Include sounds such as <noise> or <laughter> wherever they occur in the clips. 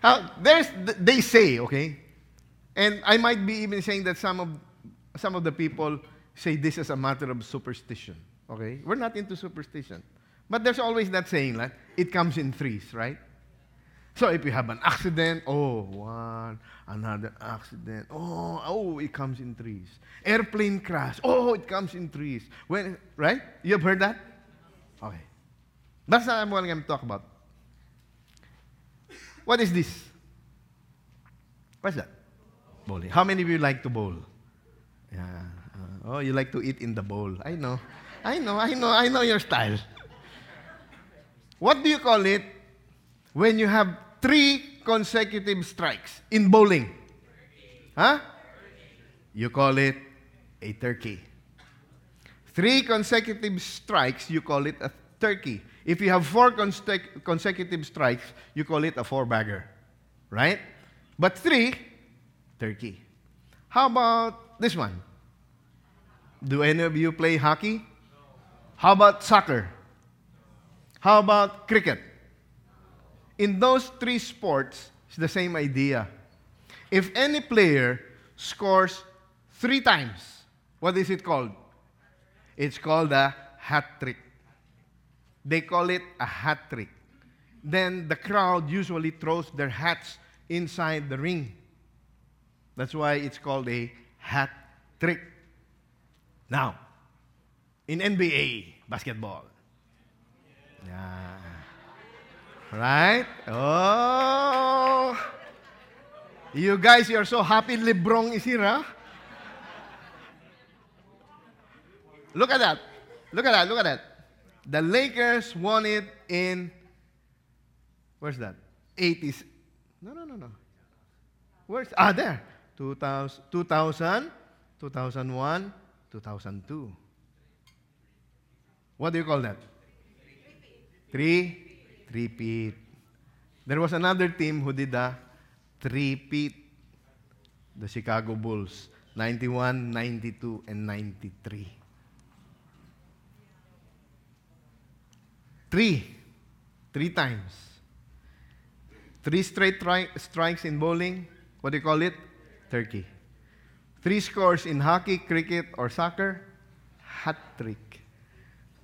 How, there's, they say, okay? And I might be even saying that some of, some of the people say this is a matter of superstition, okay? We're not into superstition. But there's always that saying, like, it comes in threes, right? So if you have an accident, oh, one, another accident, oh, oh, it comes in threes. Airplane crash, oh, it comes in threes. When, right? You have heard that? Okay. That's what I'm going to talk about. What is this? What's that? Bowling. How many of you like to bowl? Yeah. Uh, oh, you like to eat in the bowl. I know. I know, I know, I know your style. What do you call it when you have three consecutive strikes in bowling? Huh? You call it a turkey. Three consecutive strikes, you call it a turkey. If you have four consec- consecutive strikes, you call it a four bagger. Right? But three, turkey. How about this one? Do any of you play hockey? How about soccer? How about cricket? In those three sports, it's the same idea. If any player scores three times, what is it called? It's called a hat trick. They call it a hat trick. Then the crowd usually throws their hats inside the ring. That's why it's called a hat trick. Now, in NBA basketball, yeah. Right? Oh. You guys, you're so happy LeBron is here, huh? Look at that. Look at that. Look at that. The Lakers won it in, where's that? 80s. No, no, no, no. Where's, ah, there. 2000, 2000 2001, 2002. What do you call that? Three, three-peat. There was another team who did a three-peat. The Chicago Bulls. 91, 92, and 93. Three. Three times. Three straight tri- strikes in bowling. What do you call it? Turkey. Three scores in hockey, cricket, or soccer. Hat trick.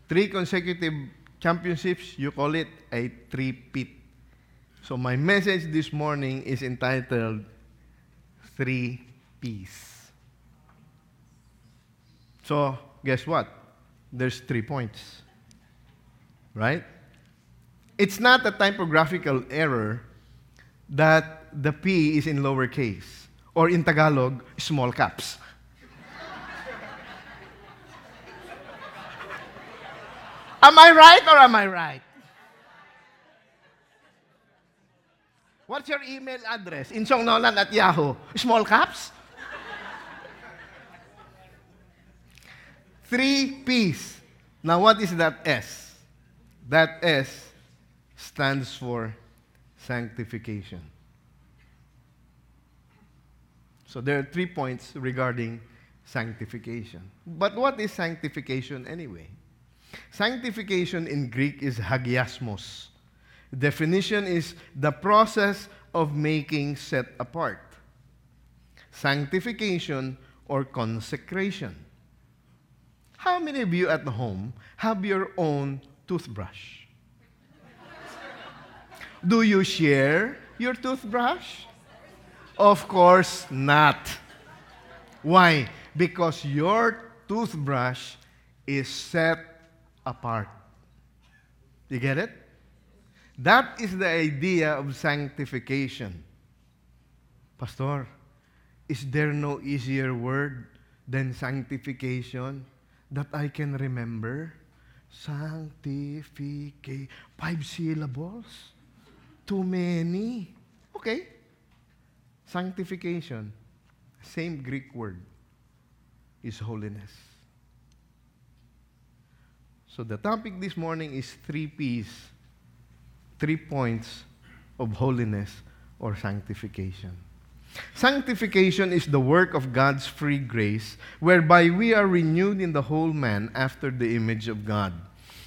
Three consecutive championships, you call it a three-peat. So my message this morning is entitled Three P's. So guess what? There's three points. Right? It's not a typographical error that the P is in lowercase or in Tagalog, small caps. <laughs> Am I right or am I right? What's your email address? Insongnolan at Yahoo. Small caps? Three P's. Now, what is that S? That S stands for sanctification. So there are three points regarding sanctification. But what is sanctification anyway? Sanctification in Greek is hagiasmos. Definition is the process of making set apart. Sanctification or consecration. How many of you at home have your own toothbrush? Do you share your toothbrush? Of course not. Why? Because your toothbrush is set apart. You get it? That is the idea of sanctification. Pastor, is there no easier word than sanctification that I can remember? Sanctificate. Five syllables? Too many. Okay. Sanctification. Same Greek word is holiness. So the topic this morning is three P's, three points of holiness or sanctification. Sanctification is the work of God's free grace, whereby we are renewed in the whole man after the image of God,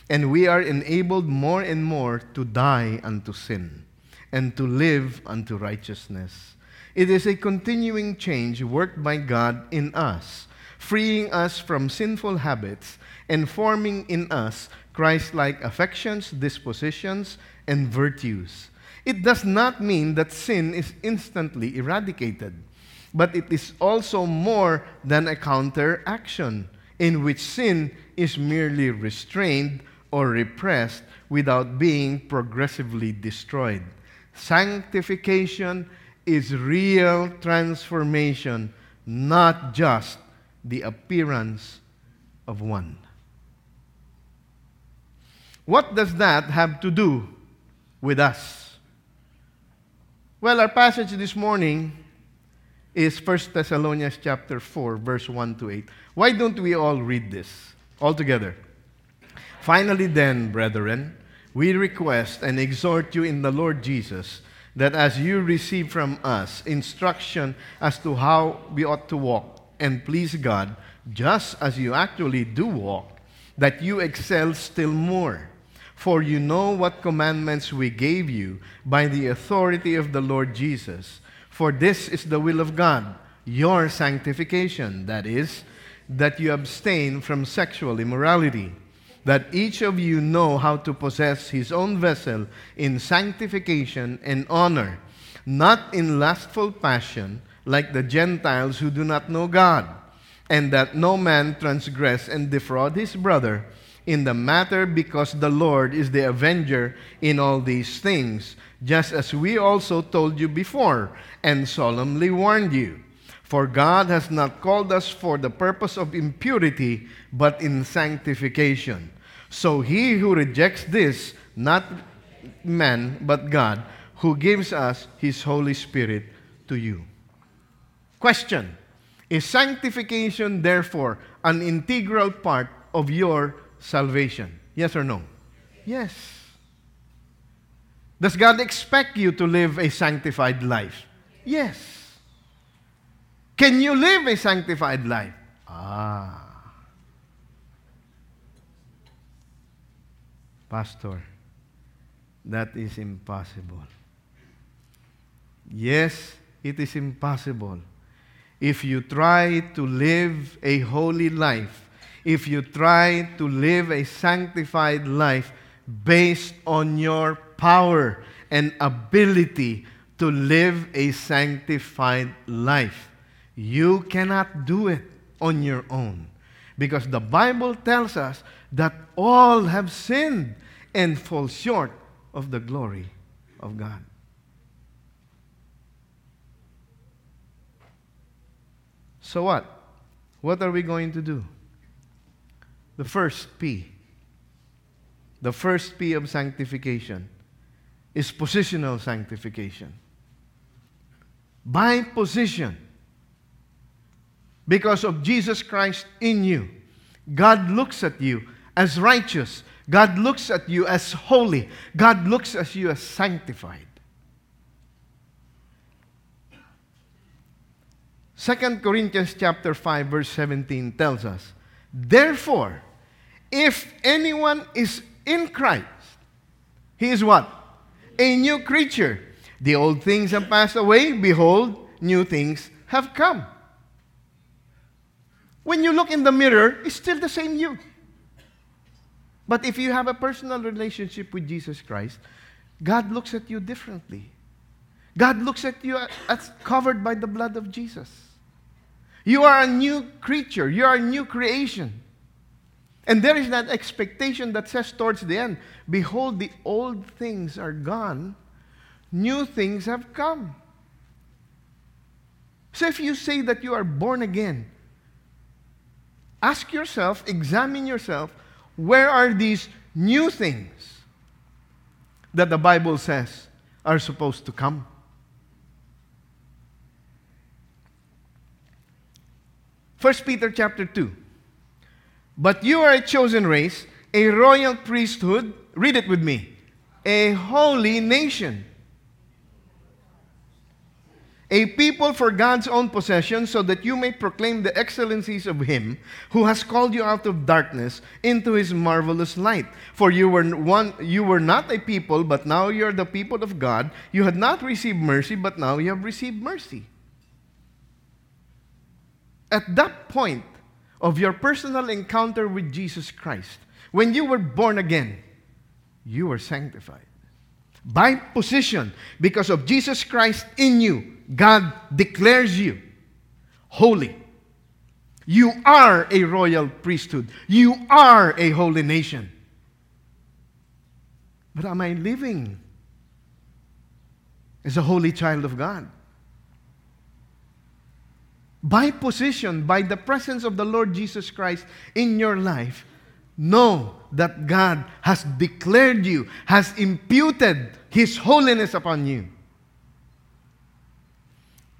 and we are enabled more and more to die unto sin, and to live unto righteousness. It is a continuing change worked by God in us, freeing us from sinful habits and forming in us Christ like affections, dispositions, and virtues. It does not mean that sin is instantly eradicated, but it is also more than a counteraction in which sin is merely restrained or repressed without being progressively destroyed. Sanctification is real transformation, not just the appearance of one. What does that have to do with us? Well, our passage this morning is 1 Thessalonians chapter 4 verse 1 to 8. Why don't we all read this all together? Finally then, brethren, we request and exhort you in the Lord Jesus that as you receive from us instruction as to how we ought to walk and please God, just as you actually do walk, that you excel still more. For you know what commandments we gave you by the authority of the Lord Jesus. For this is the will of God, your sanctification, that is, that you abstain from sexual immorality that each of you know how to possess his own vessel in sanctification and honor, not in lustful passion, like the Gentiles who do not know God, and that no man transgress and defraud his brother in the matter, because the Lord is the avenger in all these things, just as we also told you before and solemnly warned you. For God has not called us for the purpose of impurity, but in sanctification. So he who rejects this, not man, but God, who gives us his Holy Spirit to you. Question Is sanctification, therefore, an integral part of your salvation? Yes or no? Yes. Does God expect you to live a sanctified life? Yes. Can you live a sanctified life? Ah. Pastor, that is impossible. Yes, it is impossible. If you try to live a holy life, if you try to live a sanctified life based on your power and ability to live a sanctified life, you cannot do it on your own. Because the Bible tells us that all have sinned and fall short of the glory of God. So what? What are we going to do? The first P, the first P of sanctification is positional sanctification. By position because of Jesus Christ in you. God looks at you as righteous. God looks at you as holy. God looks at you as sanctified. 2 Corinthians chapter 5 verse 17 tells us, Therefore, if anyone is in Christ, he is what? A new creature. The old things have passed away, behold, new things have come. When you look in the mirror, it's still the same you. But if you have a personal relationship with Jesus Christ, God looks at you differently. God looks at you as covered by the blood of Jesus. You are a new creature, you are a new creation. And there is that expectation that says towards the end, Behold, the old things are gone, new things have come. So if you say that you are born again, Ask yourself, examine yourself, where are these new things that the Bible says are supposed to come? First Peter chapter 2. But you are a chosen race, a royal priesthood, read it with me, a holy nation, a people for God's own possession, so that you may proclaim the excellencies of Him who has called you out of darkness into His marvelous light. For you were one, you were not a people, but now you are the people of God. You had not received mercy, but now you have received mercy. At that point of your personal encounter with Jesus Christ, when you were born again, you were sanctified. By position, because of Jesus Christ in you, God declares you holy. You are a royal priesthood. You are a holy nation. But am I living as a holy child of God? By position, by the presence of the Lord Jesus Christ in your life, know that God has declared you, has imputed His holiness upon you.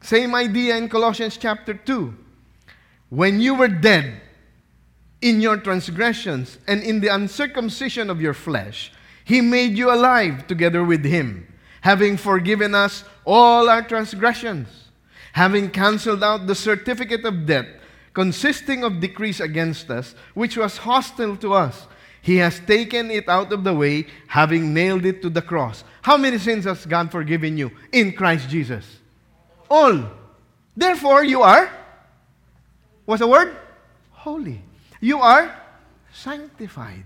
Same idea in Colossians chapter 2. When you were dead in your transgressions and in the uncircumcision of your flesh, He made you alive together with Him, having forgiven us all our transgressions, having cancelled out the certificate of debt consisting of decrees against us, which was hostile to us. He has taken it out of the way, having nailed it to the cross. How many sins has God forgiven you in Christ Jesus? All. Therefore, you are, what's the word? Holy. You are sanctified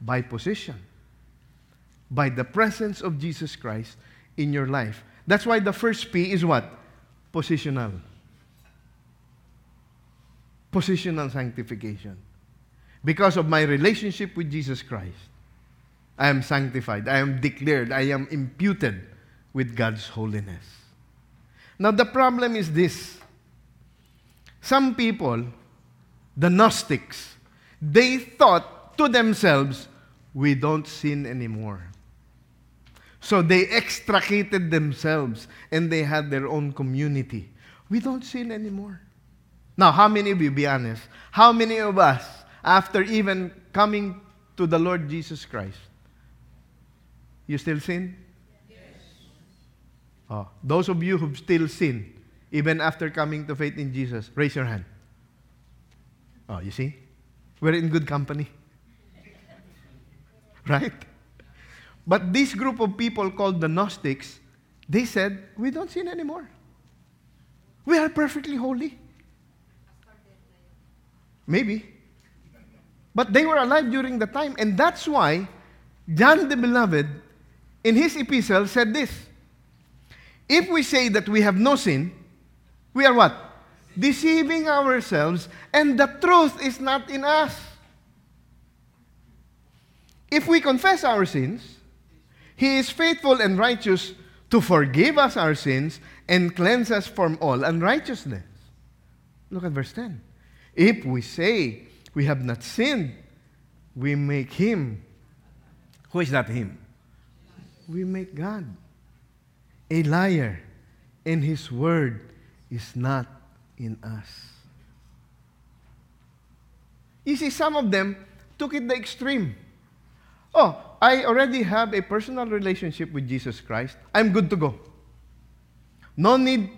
by position, by the presence of Jesus Christ in your life. That's why the first P is what? Positional. Positional sanctification. Because of my relationship with Jesus Christ, I am sanctified. I am declared. I am imputed with God's holiness. Now, the problem is this some people, the Gnostics, they thought to themselves, we don't sin anymore. So they extricated themselves and they had their own community. We don't sin anymore. Now, how many of you, be honest, how many of us, after even coming to the Lord Jesus Christ, you still sin? Yes. Oh, those of you who still sin, even after coming to faith in Jesus, raise your hand. Oh, you see? We're in good company. <laughs> right? But this group of people called the Gnostics, they said, We don't sin anymore. We are perfectly holy. Maybe. But they were alive during the time, and that's why John the Beloved, in his epistle, said this If we say that we have no sin, we are what? Deceiving ourselves, and the truth is not in us. If we confess our sins, He is faithful and righteous to forgive us our sins and cleanse us from all unrighteousness. Look at verse 10. If we say we have not sinned, we make him. Who is that him? We make God a liar, and his word is not in us. You see, some of them took it the extreme. Oh, I already have a personal relationship with Jesus Christ. I'm good to go. No need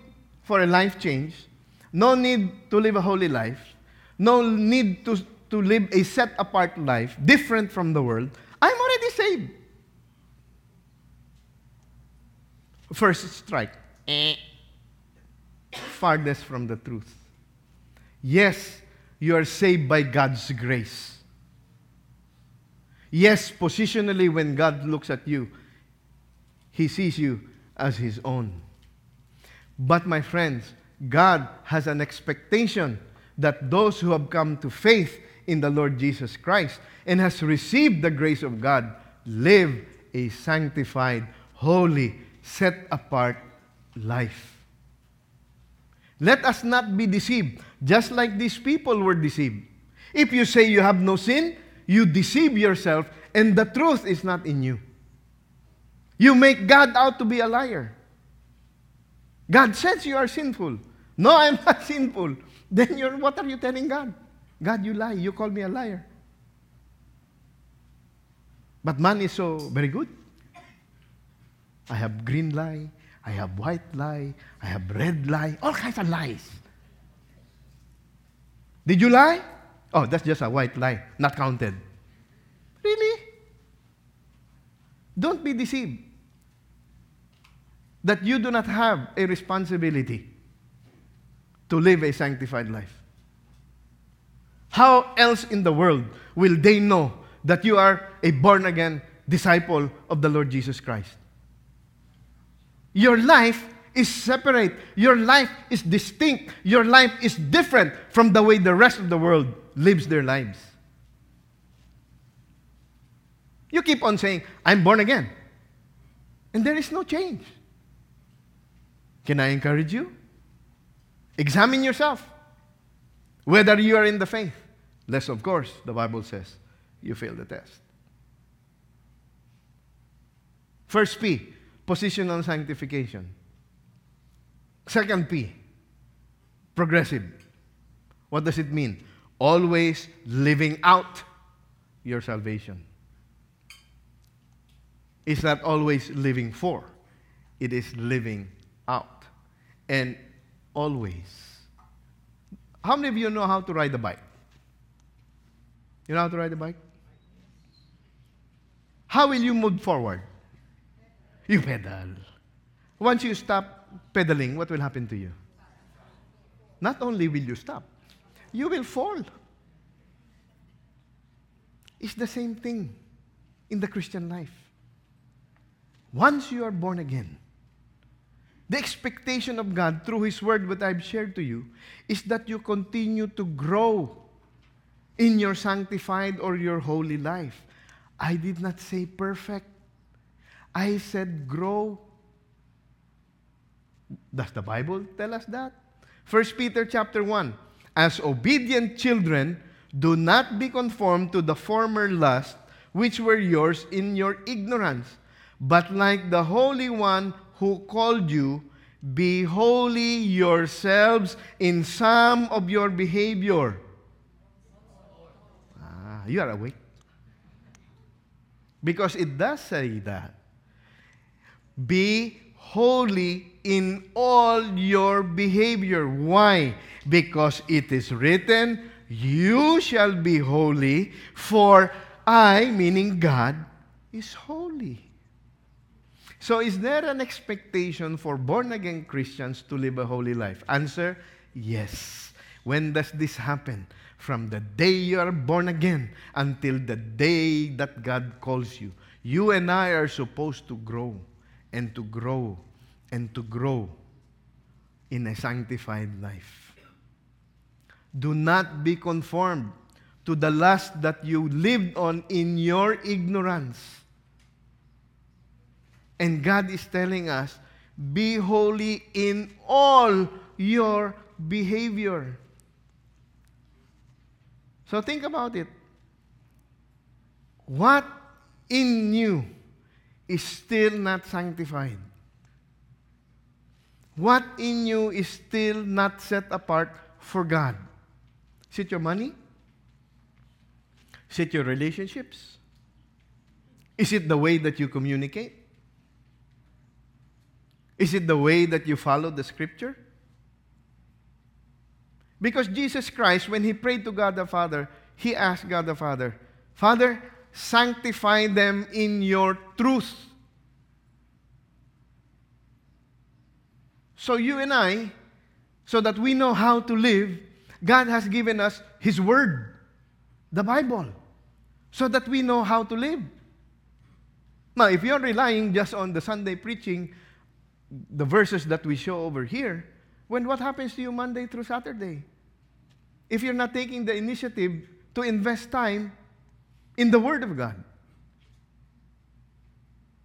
for a life change. No need to live a holy life no need to, to live a set apart life, different from the world, I'm already saved. First strike. <coughs> Farthest from the truth. Yes, you are saved by God's grace. Yes, positionally, when God looks at you, He sees you as His own. But, my friends, God has an expectation that those who have come to faith in the Lord Jesus Christ and has received the grace of God live a sanctified, holy, set apart life. Let us not be deceived, just like these people were deceived. If you say you have no sin, you deceive yourself, and the truth is not in you. You make God out to be a liar. God says you are sinful. No, I'm <laughs> not sinful. Then you're, what are you telling God? God, you lie. You call me a liar. But man is so very good. I have green lie. I have white lie, I have red lie, all kinds of lies. Did you lie? Oh, that's just a white lie, not counted. Really? Don't be deceived that you do not have a responsibility to live a sanctified life. How else in the world will they know that you are a born again disciple of the Lord Jesus Christ? Your life is separate. Your life is distinct. Your life is different from the way the rest of the world lives their lives. You keep on saying, I'm born again. And there is no change. Can I encourage you? Examine yourself whether you are in the faith. Lest, of course, the Bible says you fail the test. First P, positional sanctification. Second P, progressive. What does it mean? Always living out your salvation. It's not always living for, it is living out. And always. How many of you know how to ride a bike? You know how to ride a bike? How will you move forward? You pedal. Once you stop pedaling, what will happen to you? Not only will you stop, you will fall. It's the same thing in the Christian life. Once you are born again, the expectation of God through His Word, what I've shared to you, is that you continue to grow in your sanctified or your holy life. I did not say perfect. I said grow. Does the Bible tell us that? 1 Peter chapter 1. As obedient children, do not be conformed to the former lust which were yours in your ignorance, but like the Holy One who called you, be holy yourselves in some of your behavior. Ah, you are awake. Because it does say that. Be holy in all your behavior. Why? Because it is written, You shall be holy, for I, meaning God, is holy. So, is there an expectation for born again Christians to live a holy life? Answer yes. When does this happen? From the day you are born again until the day that God calls you. You and I are supposed to grow and to grow and to grow in a sanctified life. Do not be conformed to the lust that you lived on in your ignorance. And God is telling us, be holy in all your behavior. So think about it. What in you is still not sanctified? What in you is still not set apart for God? Is it your money? Is it your relationships? Is it the way that you communicate? Is it the way that you follow the scripture? Because Jesus Christ, when he prayed to God the Father, he asked God the Father, Father, sanctify them in your truth. So you and I, so that we know how to live, God has given us His Word, the Bible, so that we know how to live. Now, if you're relying just on the Sunday preaching, the verses that we show over here, when what happens to you Monday through Saturday? If you're not taking the initiative to invest time in the Word of God,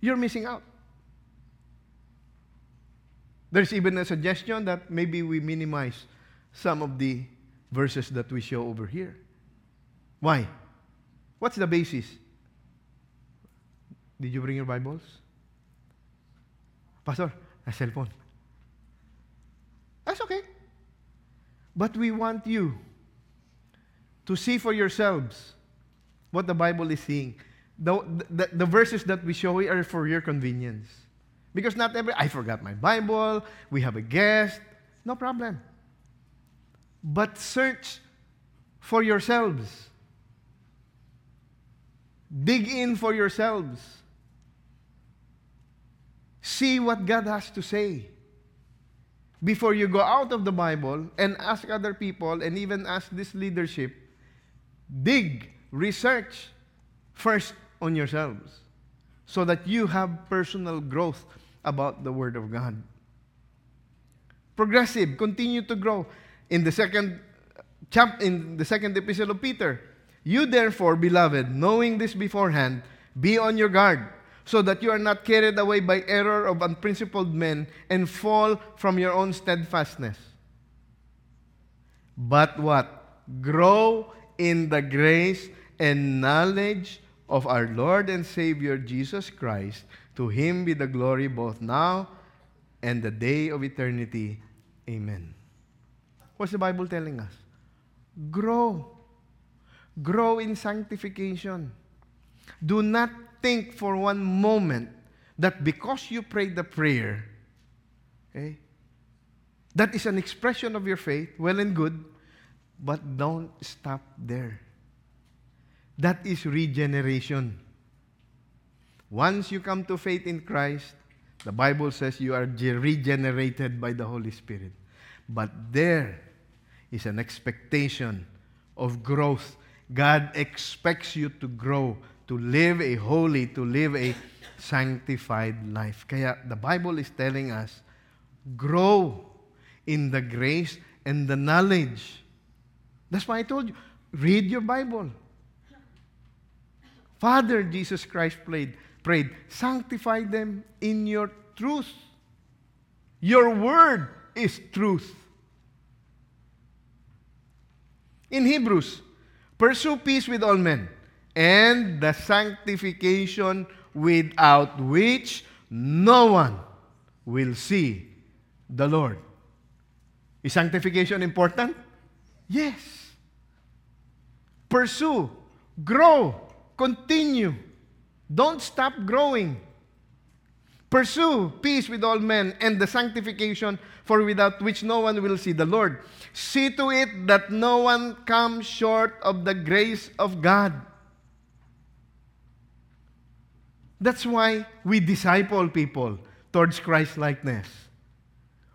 you're missing out. There's even a suggestion that maybe we minimize some of the verses that we show over here. Why? What's the basis? Did you bring your Bibles? Pastor, a cellphone. That's okay. But we want you to see for yourselves what the Bible is saying. The, the, the verses that we show are for your convenience. Because not every, I forgot my Bible, we have a guest, no problem. But search for yourselves. Dig in for yourselves. See what God has to say. Before you go out of the Bible and ask other people and even ask this leadership, dig, research first on yourselves so that you have personal growth about the Word of God. Progressive, continue to grow. In the second chap in the second epistle of Peter, you therefore, beloved, knowing this beforehand, be on your guard, so that you are not carried away by error of unprincipled men and fall from your own steadfastness. But what? Grow in the grace and knowledge of our Lord and Savior Jesus Christ. To him be the glory both now and the day of eternity. Amen. What's the Bible telling us? Grow. Grow in sanctification. Do not think for one moment that because you prayed the prayer, okay, that is an expression of your faith, well and good, but don't stop there. That is regeneration. Once you come to faith in Christ, the Bible says you are regenerated by the Holy Spirit. But there is an expectation of growth. God expects you to grow, to live a holy, to live a sanctified life. Kaya the Bible is telling us, grow in the grace and the knowledge. That's why I told you, read your Bible. Father, Jesus Christ prayed, prayed, sanctify them in your truth. Your word is truth. In Hebrews, pursue peace with all men and the sanctification without which no one will see the Lord. Is sanctification important? Yes. Pursue, grow, continue. Don't stop growing. Pursue peace with all men and the sanctification for without which no one will see the Lord. See to it that no one comes short of the grace of God. That's why we disciple people towards Christ likeness.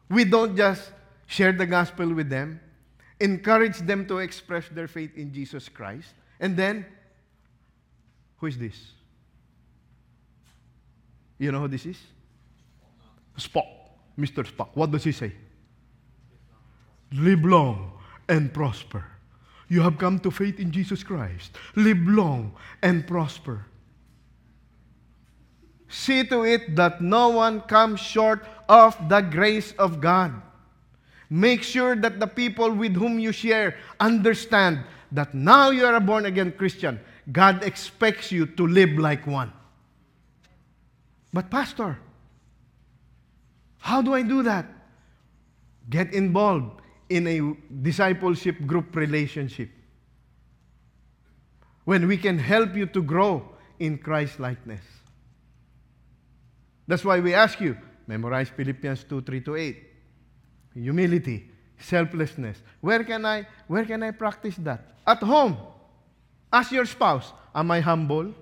We don't just share the gospel with them, encourage them to express their faith in Jesus Christ, and then, who is this? You know who this is? Spock. Mr. Spock. What does he say? Live long and prosper. You have come to faith in Jesus Christ. Live long and prosper. See to it that no one comes short of the grace of God. Make sure that the people with whom you share understand that now you are a born again Christian. God expects you to live like one. But, Pastor, how do I do that? Get involved in a discipleship group relationship when we can help you to grow in Christ likeness. That's why we ask you memorize Philippians 2 3 to 8. Humility, selflessness. Where can I where can I practice that? At home. Ask your spouse, am I humble?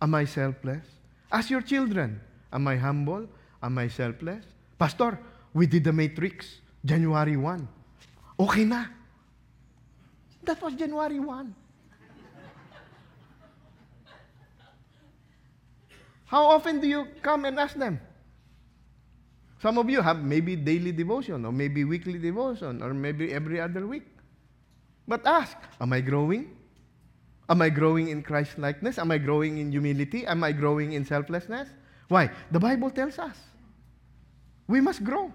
Am I selfless? Ask your children, am I humble? Am I selfless? Pastor, we did the matrix January 1. Okay na. That was January 1. How often do you come and ask them? Some of you have maybe daily devotion, or maybe weekly devotion, or maybe every other week. But ask, am I growing? Am I growing in Christ likeness? Am I growing in humility? Am I growing in selflessness? Why? The Bible tells us. We must grow.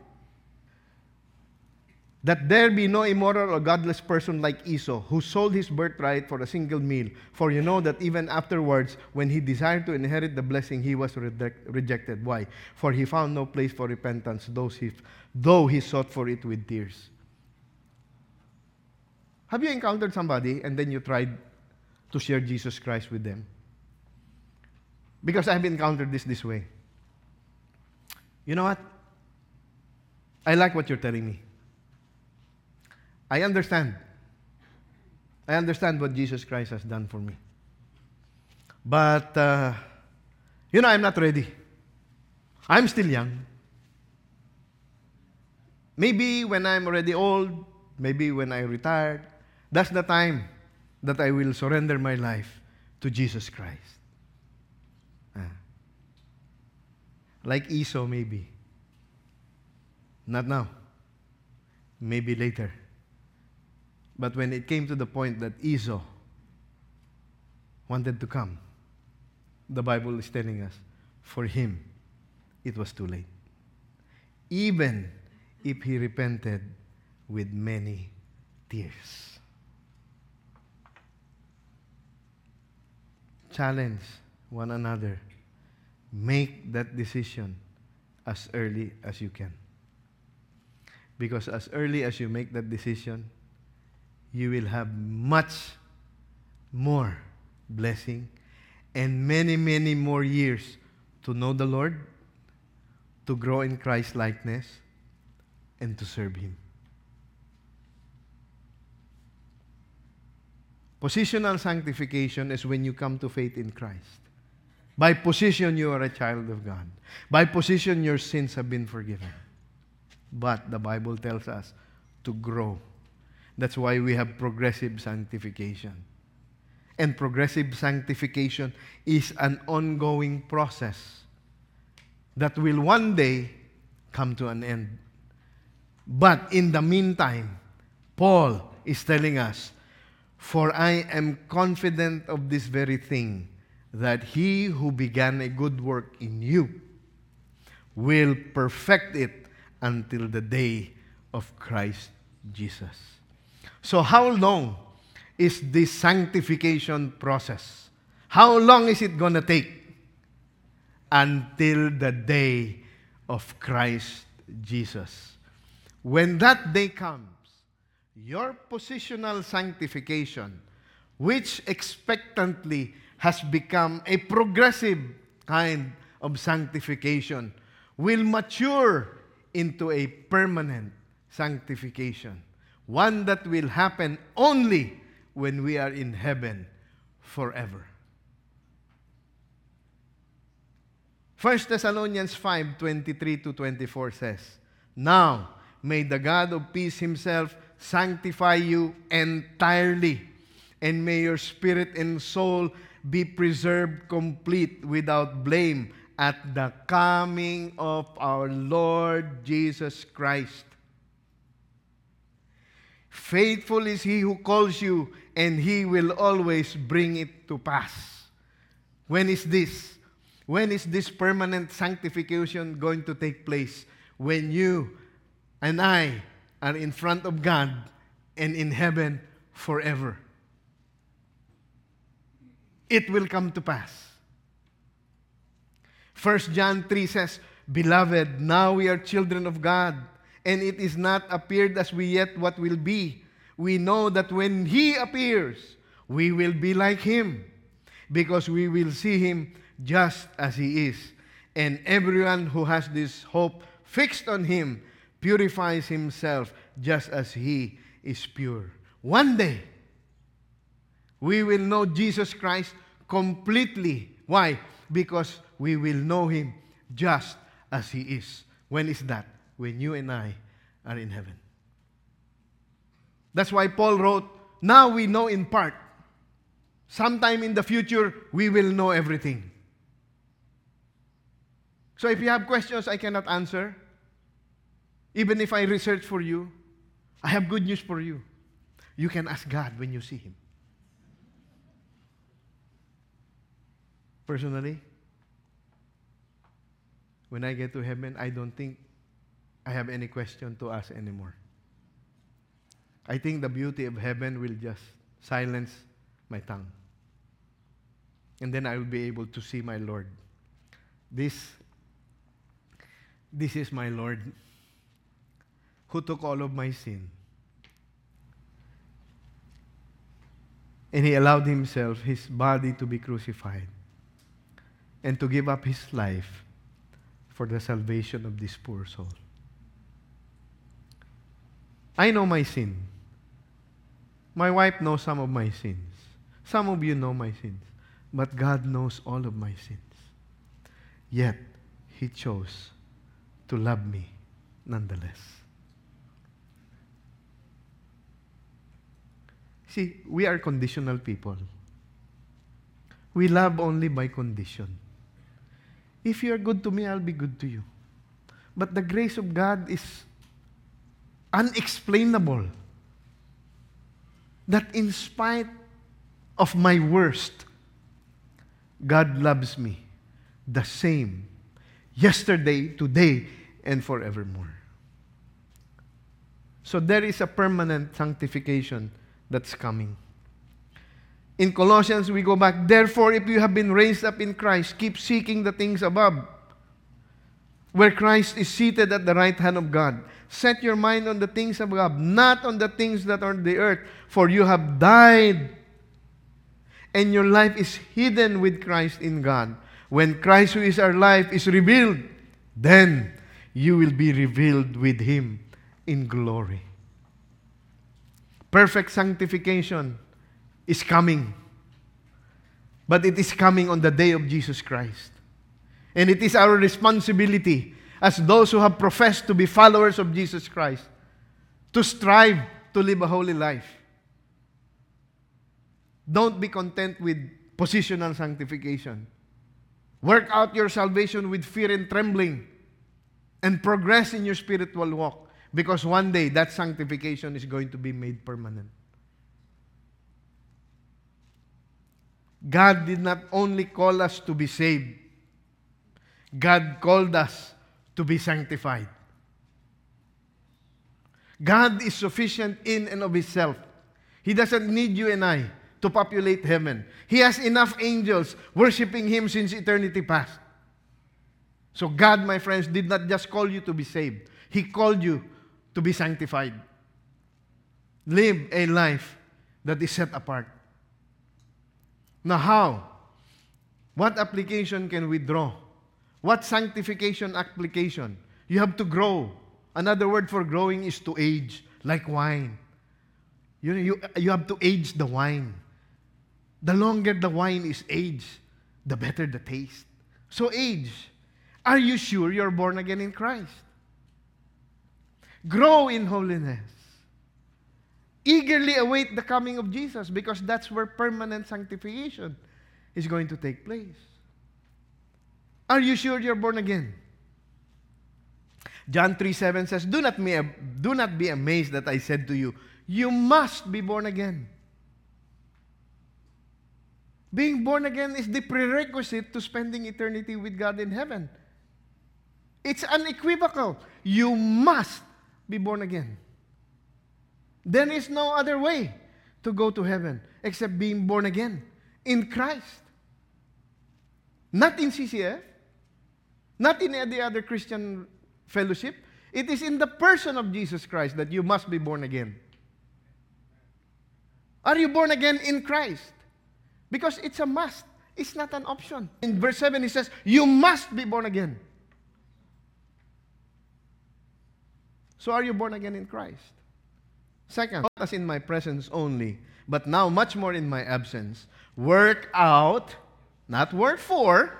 That there be no immoral or godless person like Esau, who sold his birthright for a single meal. For you know that even afterwards, when he desired to inherit the blessing, he was rejected. Why? For he found no place for repentance, though he, though he sought for it with tears. Have you encountered somebody and then you tried to share Jesus Christ with them? Because I've encountered this this way. You know what? I like what you're telling me. I understand. I understand what Jesus Christ has done for me. But, uh, you know, I'm not ready. I'm still young. Maybe when I'm already old, maybe when I retired, that's the time that I will surrender my life to Jesus Christ. Ah. Like Esau, maybe. Not now. Maybe later. But when it came to the point that Esau wanted to come, the Bible is telling us, for him, it was too late. Even if he repented with many tears. Challenge one another. Make that decision as early as you can. Because as early as you make that decision, you will have much more blessing and many, many more years to know the Lord, to grow in Christ likeness, and to serve Him. Positional sanctification is when you come to faith in Christ. By position, you are a child of God. By position, your sins have been forgiven. But the Bible tells us to grow. That's why we have progressive sanctification. And progressive sanctification is an ongoing process that will one day come to an end. But in the meantime, Paul is telling us, For I am confident of this very thing, that he who began a good work in you will perfect it until the day of Christ Jesus. So, how long is this sanctification process? How long is it going to take? Until the day of Christ Jesus. When that day comes, your positional sanctification, which expectantly has become a progressive kind of sanctification, will mature into a permanent sanctification. One that will happen only when we are in heaven forever. 1 Thessalonians 5 23 to 24 says, Now may the God of peace himself sanctify you entirely, and may your spirit and soul be preserved complete without blame at the coming of our Lord Jesus Christ. Faithful is he who calls you, and he will always bring it to pass. When is this? When is this permanent sanctification going to take place? When you and I are in front of God and in heaven forever. It will come to pass. 1 John 3 says, Beloved, now we are children of God, and it is not appeared as we yet what will be. We know that when He appears, we will be like Him, because we will see Him just as He is. And everyone who has this hope fixed on Him purifies himself just as He is pure. One day, we will know Jesus Christ completely. Why? Because we will know Him just as He is. When is that? When you and I are in heaven. That's why Paul wrote, Now we know in part. Sometime in the future, we will know everything. So if you have questions I cannot answer, even if I research for you, I have good news for you. You can ask God when you see Him. Personally, when I get to heaven, I don't think I have any question to ask anymore. I think the beauty of heaven will just silence my tongue. And then I will be able to see my Lord. This, this is my Lord who took all of my sin. And he allowed himself, his body, to be crucified and to give up his life for the salvation of this poor soul. I know my sin. My wife knows some of my sins. Some of you know my sins. But God knows all of my sins. Yet, He chose to love me nonetheless. See, we are conditional people. We love only by condition. If you are good to me, I'll be good to you. But the grace of God is unexplainable. That in spite of my worst, God loves me the same yesterday, today, and forevermore. So there is a permanent sanctification that's coming. In Colossians, we go back, therefore, if you have been raised up in Christ, keep seeking the things above, where Christ is seated at the right hand of God. Set your mind on the things above, not on the things that are on the earth, for you have died, and your life is hidden with Christ in God. When Christ, who is our life, is revealed, then you will be revealed with Him in glory. Perfect sanctification is coming. But it is coming on the day of Jesus Christ. And it is our responsibility as those who have professed to be followers of Jesus Christ to strive to live a holy life. Don't be content with positional sanctification. Work out your salvation with fear and trembling and progress in your spiritual walk because one day that sanctification is going to be made permanent. God did not only call us to be saved, God called us to be sanctified. God is sufficient in and of Himself. He doesn't need you and I to populate heaven. He has enough angels worshiping Him since eternity past. So, God, my friends, did not just call you to be saved, He called you to be sanctified. Live a life that is set apart. Now, how? What application can we draw? What sanctification application? You have to grow. Another word for growing is to age, like wine. You, you, you have to age the wine. The longer the wine is aged, the better the taste. So, age. Are you sure you're born again in Christ? Grow in holiness. Eagerly await the coming of Jesus because that's where permanent sanctification is going to take place. Are you sure you're born again? John 3 7 says, do not, be, do not be amazed that I said to you, you must be born again. Being born again is the prerequisite to spending eternity with God in heaven. It's unequivocal. You must be born again. There is no other way to go to heaven except being born again in Christ. Not in CCF, not in any other Christian fellowship. It is in the person of Jesus Christ that you must be born again. Are you born again in Christ? Because it's a must, it's not an option. In verse 7, he says, You must be born again. So are you born again in Christ? Second, not as in my presence only, but now much more in my absence. Work out, not work for,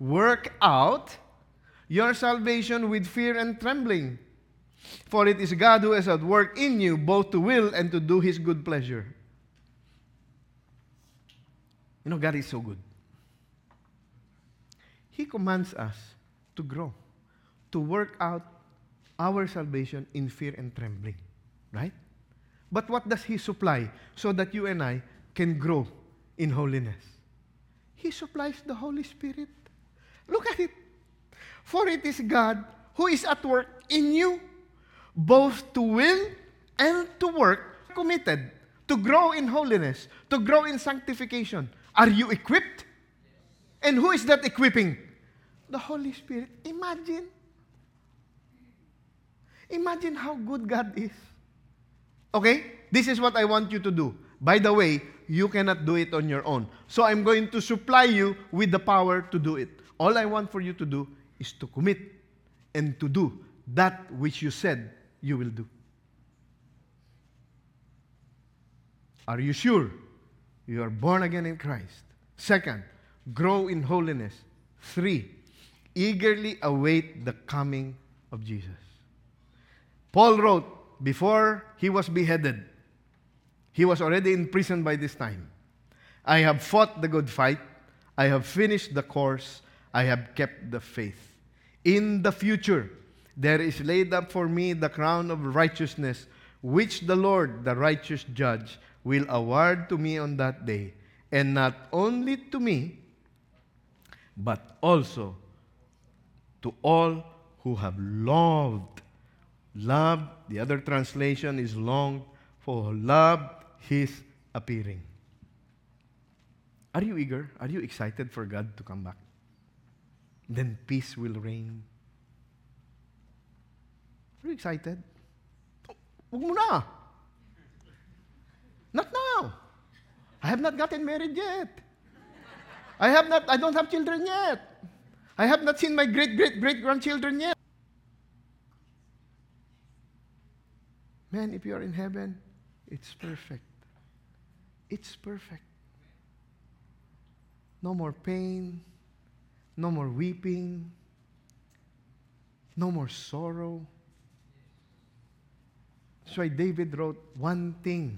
work out your salvation with fear and trembling. For it is God who is at work in you, both to will and to do his good pleasure. You know, God is so good. He commands us to grow, to work out our salvation in fear and trembling. Right? But what does He supply so that you and I can grow in holiness? He supplies the Holy Spirit. Look at it. For it is God who is at work in you, both to will and to work, committed to grow in holiness, to grow in sanctification. Are you equipped? And who is that equipping? The Holy Spirit. Imagine Imagine how good God is. Okay? This is what I want you to do. By the way, you cannot do it on your own. So I'm going to supply you with the power to do it. All I want for you to do is to commit and to do that which you said you will do. Are you sure you are born again in Christ? Second, grow in holiness. Three, eagerly await the coming of Jesus. Paul wrote before he was beheaded, he was already in prison by this time. I have fought the good fight, I have finished the course, I have kept the faith. In the future, there is laid up for me the crown of righteousness, which the Lord, the righteous judge, will award to me on that day, and not only to me, but also to all who have loved. Loved, the other translation is longed for, loved his appearing. Are you eager? Are you excited for God to come back? Then peace will reign. Are you excited? Not now. I have not gotten married yet. I have not, I don't have children yet. I have not seen my great great great grandchildren yet. Man, if you are in heaven, it's perfect. It's perfect. No more pain, no more weeping, no more sorrow. That's why David wrote one thing,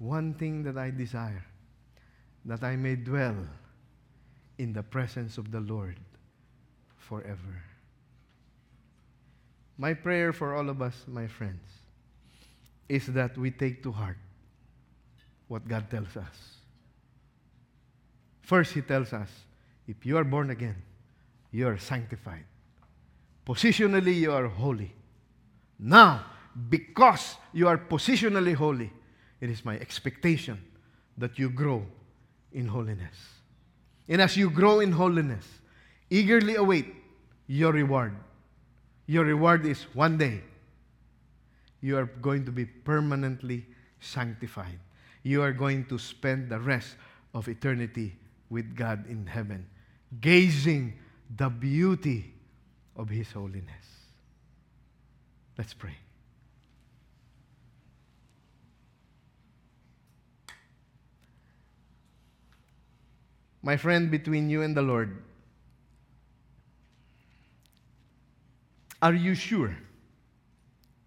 one thing that I desire, that I may dwell in the presence of the Lord forever. My prayer for all of us, my friends, is that we take to heart what God tells us. First, He tells us if you are born again, you are sanctified. Positionally, you are holy. Now, because you are positionally holy, it is my expectation that you grow in holiness. And as you grow in holiness, eagerly await your reward. Your reward is one day you are going to be permanently sanctified. You are going to spend the rest of eternity with God in heaven, gazing the beauty of His holiness. Let's pray. My friend, between you and the Lord, are you sure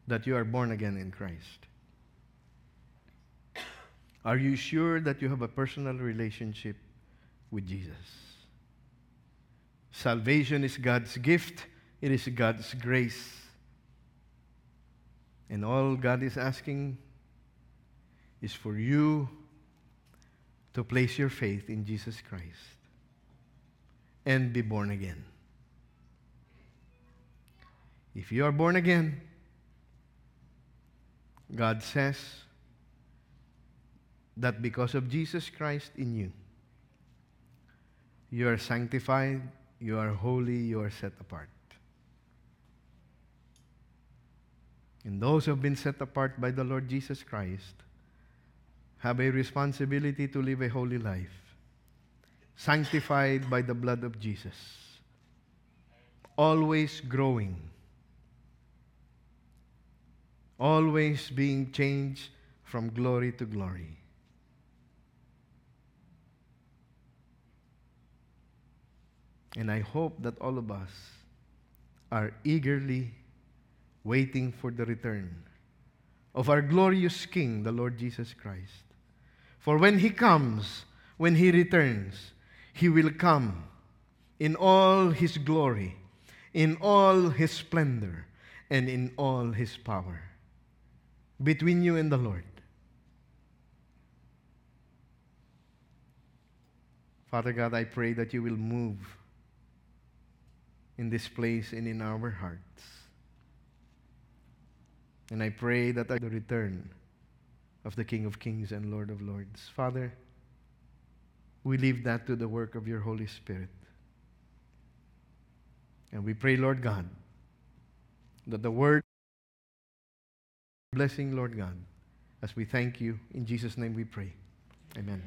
that you are born again in Christ? Are you sure that you have a personal relationship with Jesus? Salvation is God's gift, it is God's grace. And all God is asking is for you to place your faith in Jesus Christ and be born again. If you are born again, God says that because of Jesus Christ in you, you are sanctified, you are holy, you are set apart. And those who have been set apart by the Lord Jesus Christ have a responsibility to live a holy life, sanctified by the blood of Jesus, always growing, always being changed from glory to glory. And I hope that all of us are eagerly waiting for the return of our glorious King, the Lord Jesus Christ. For when he comes, when he returns, he will come in all his glory, in all his splendor, and in all his power. Between you and the Lord. Father God, I pray that you will move in this place and in our hearts. And I pray that at the return of the King of Kings and Lord of Lords, Father, we leave that to the work of your Holy Spirit. And we pray, Lord God, that the word blessing, Lord God, as we thank you. In Jesus' name we pray. Amen.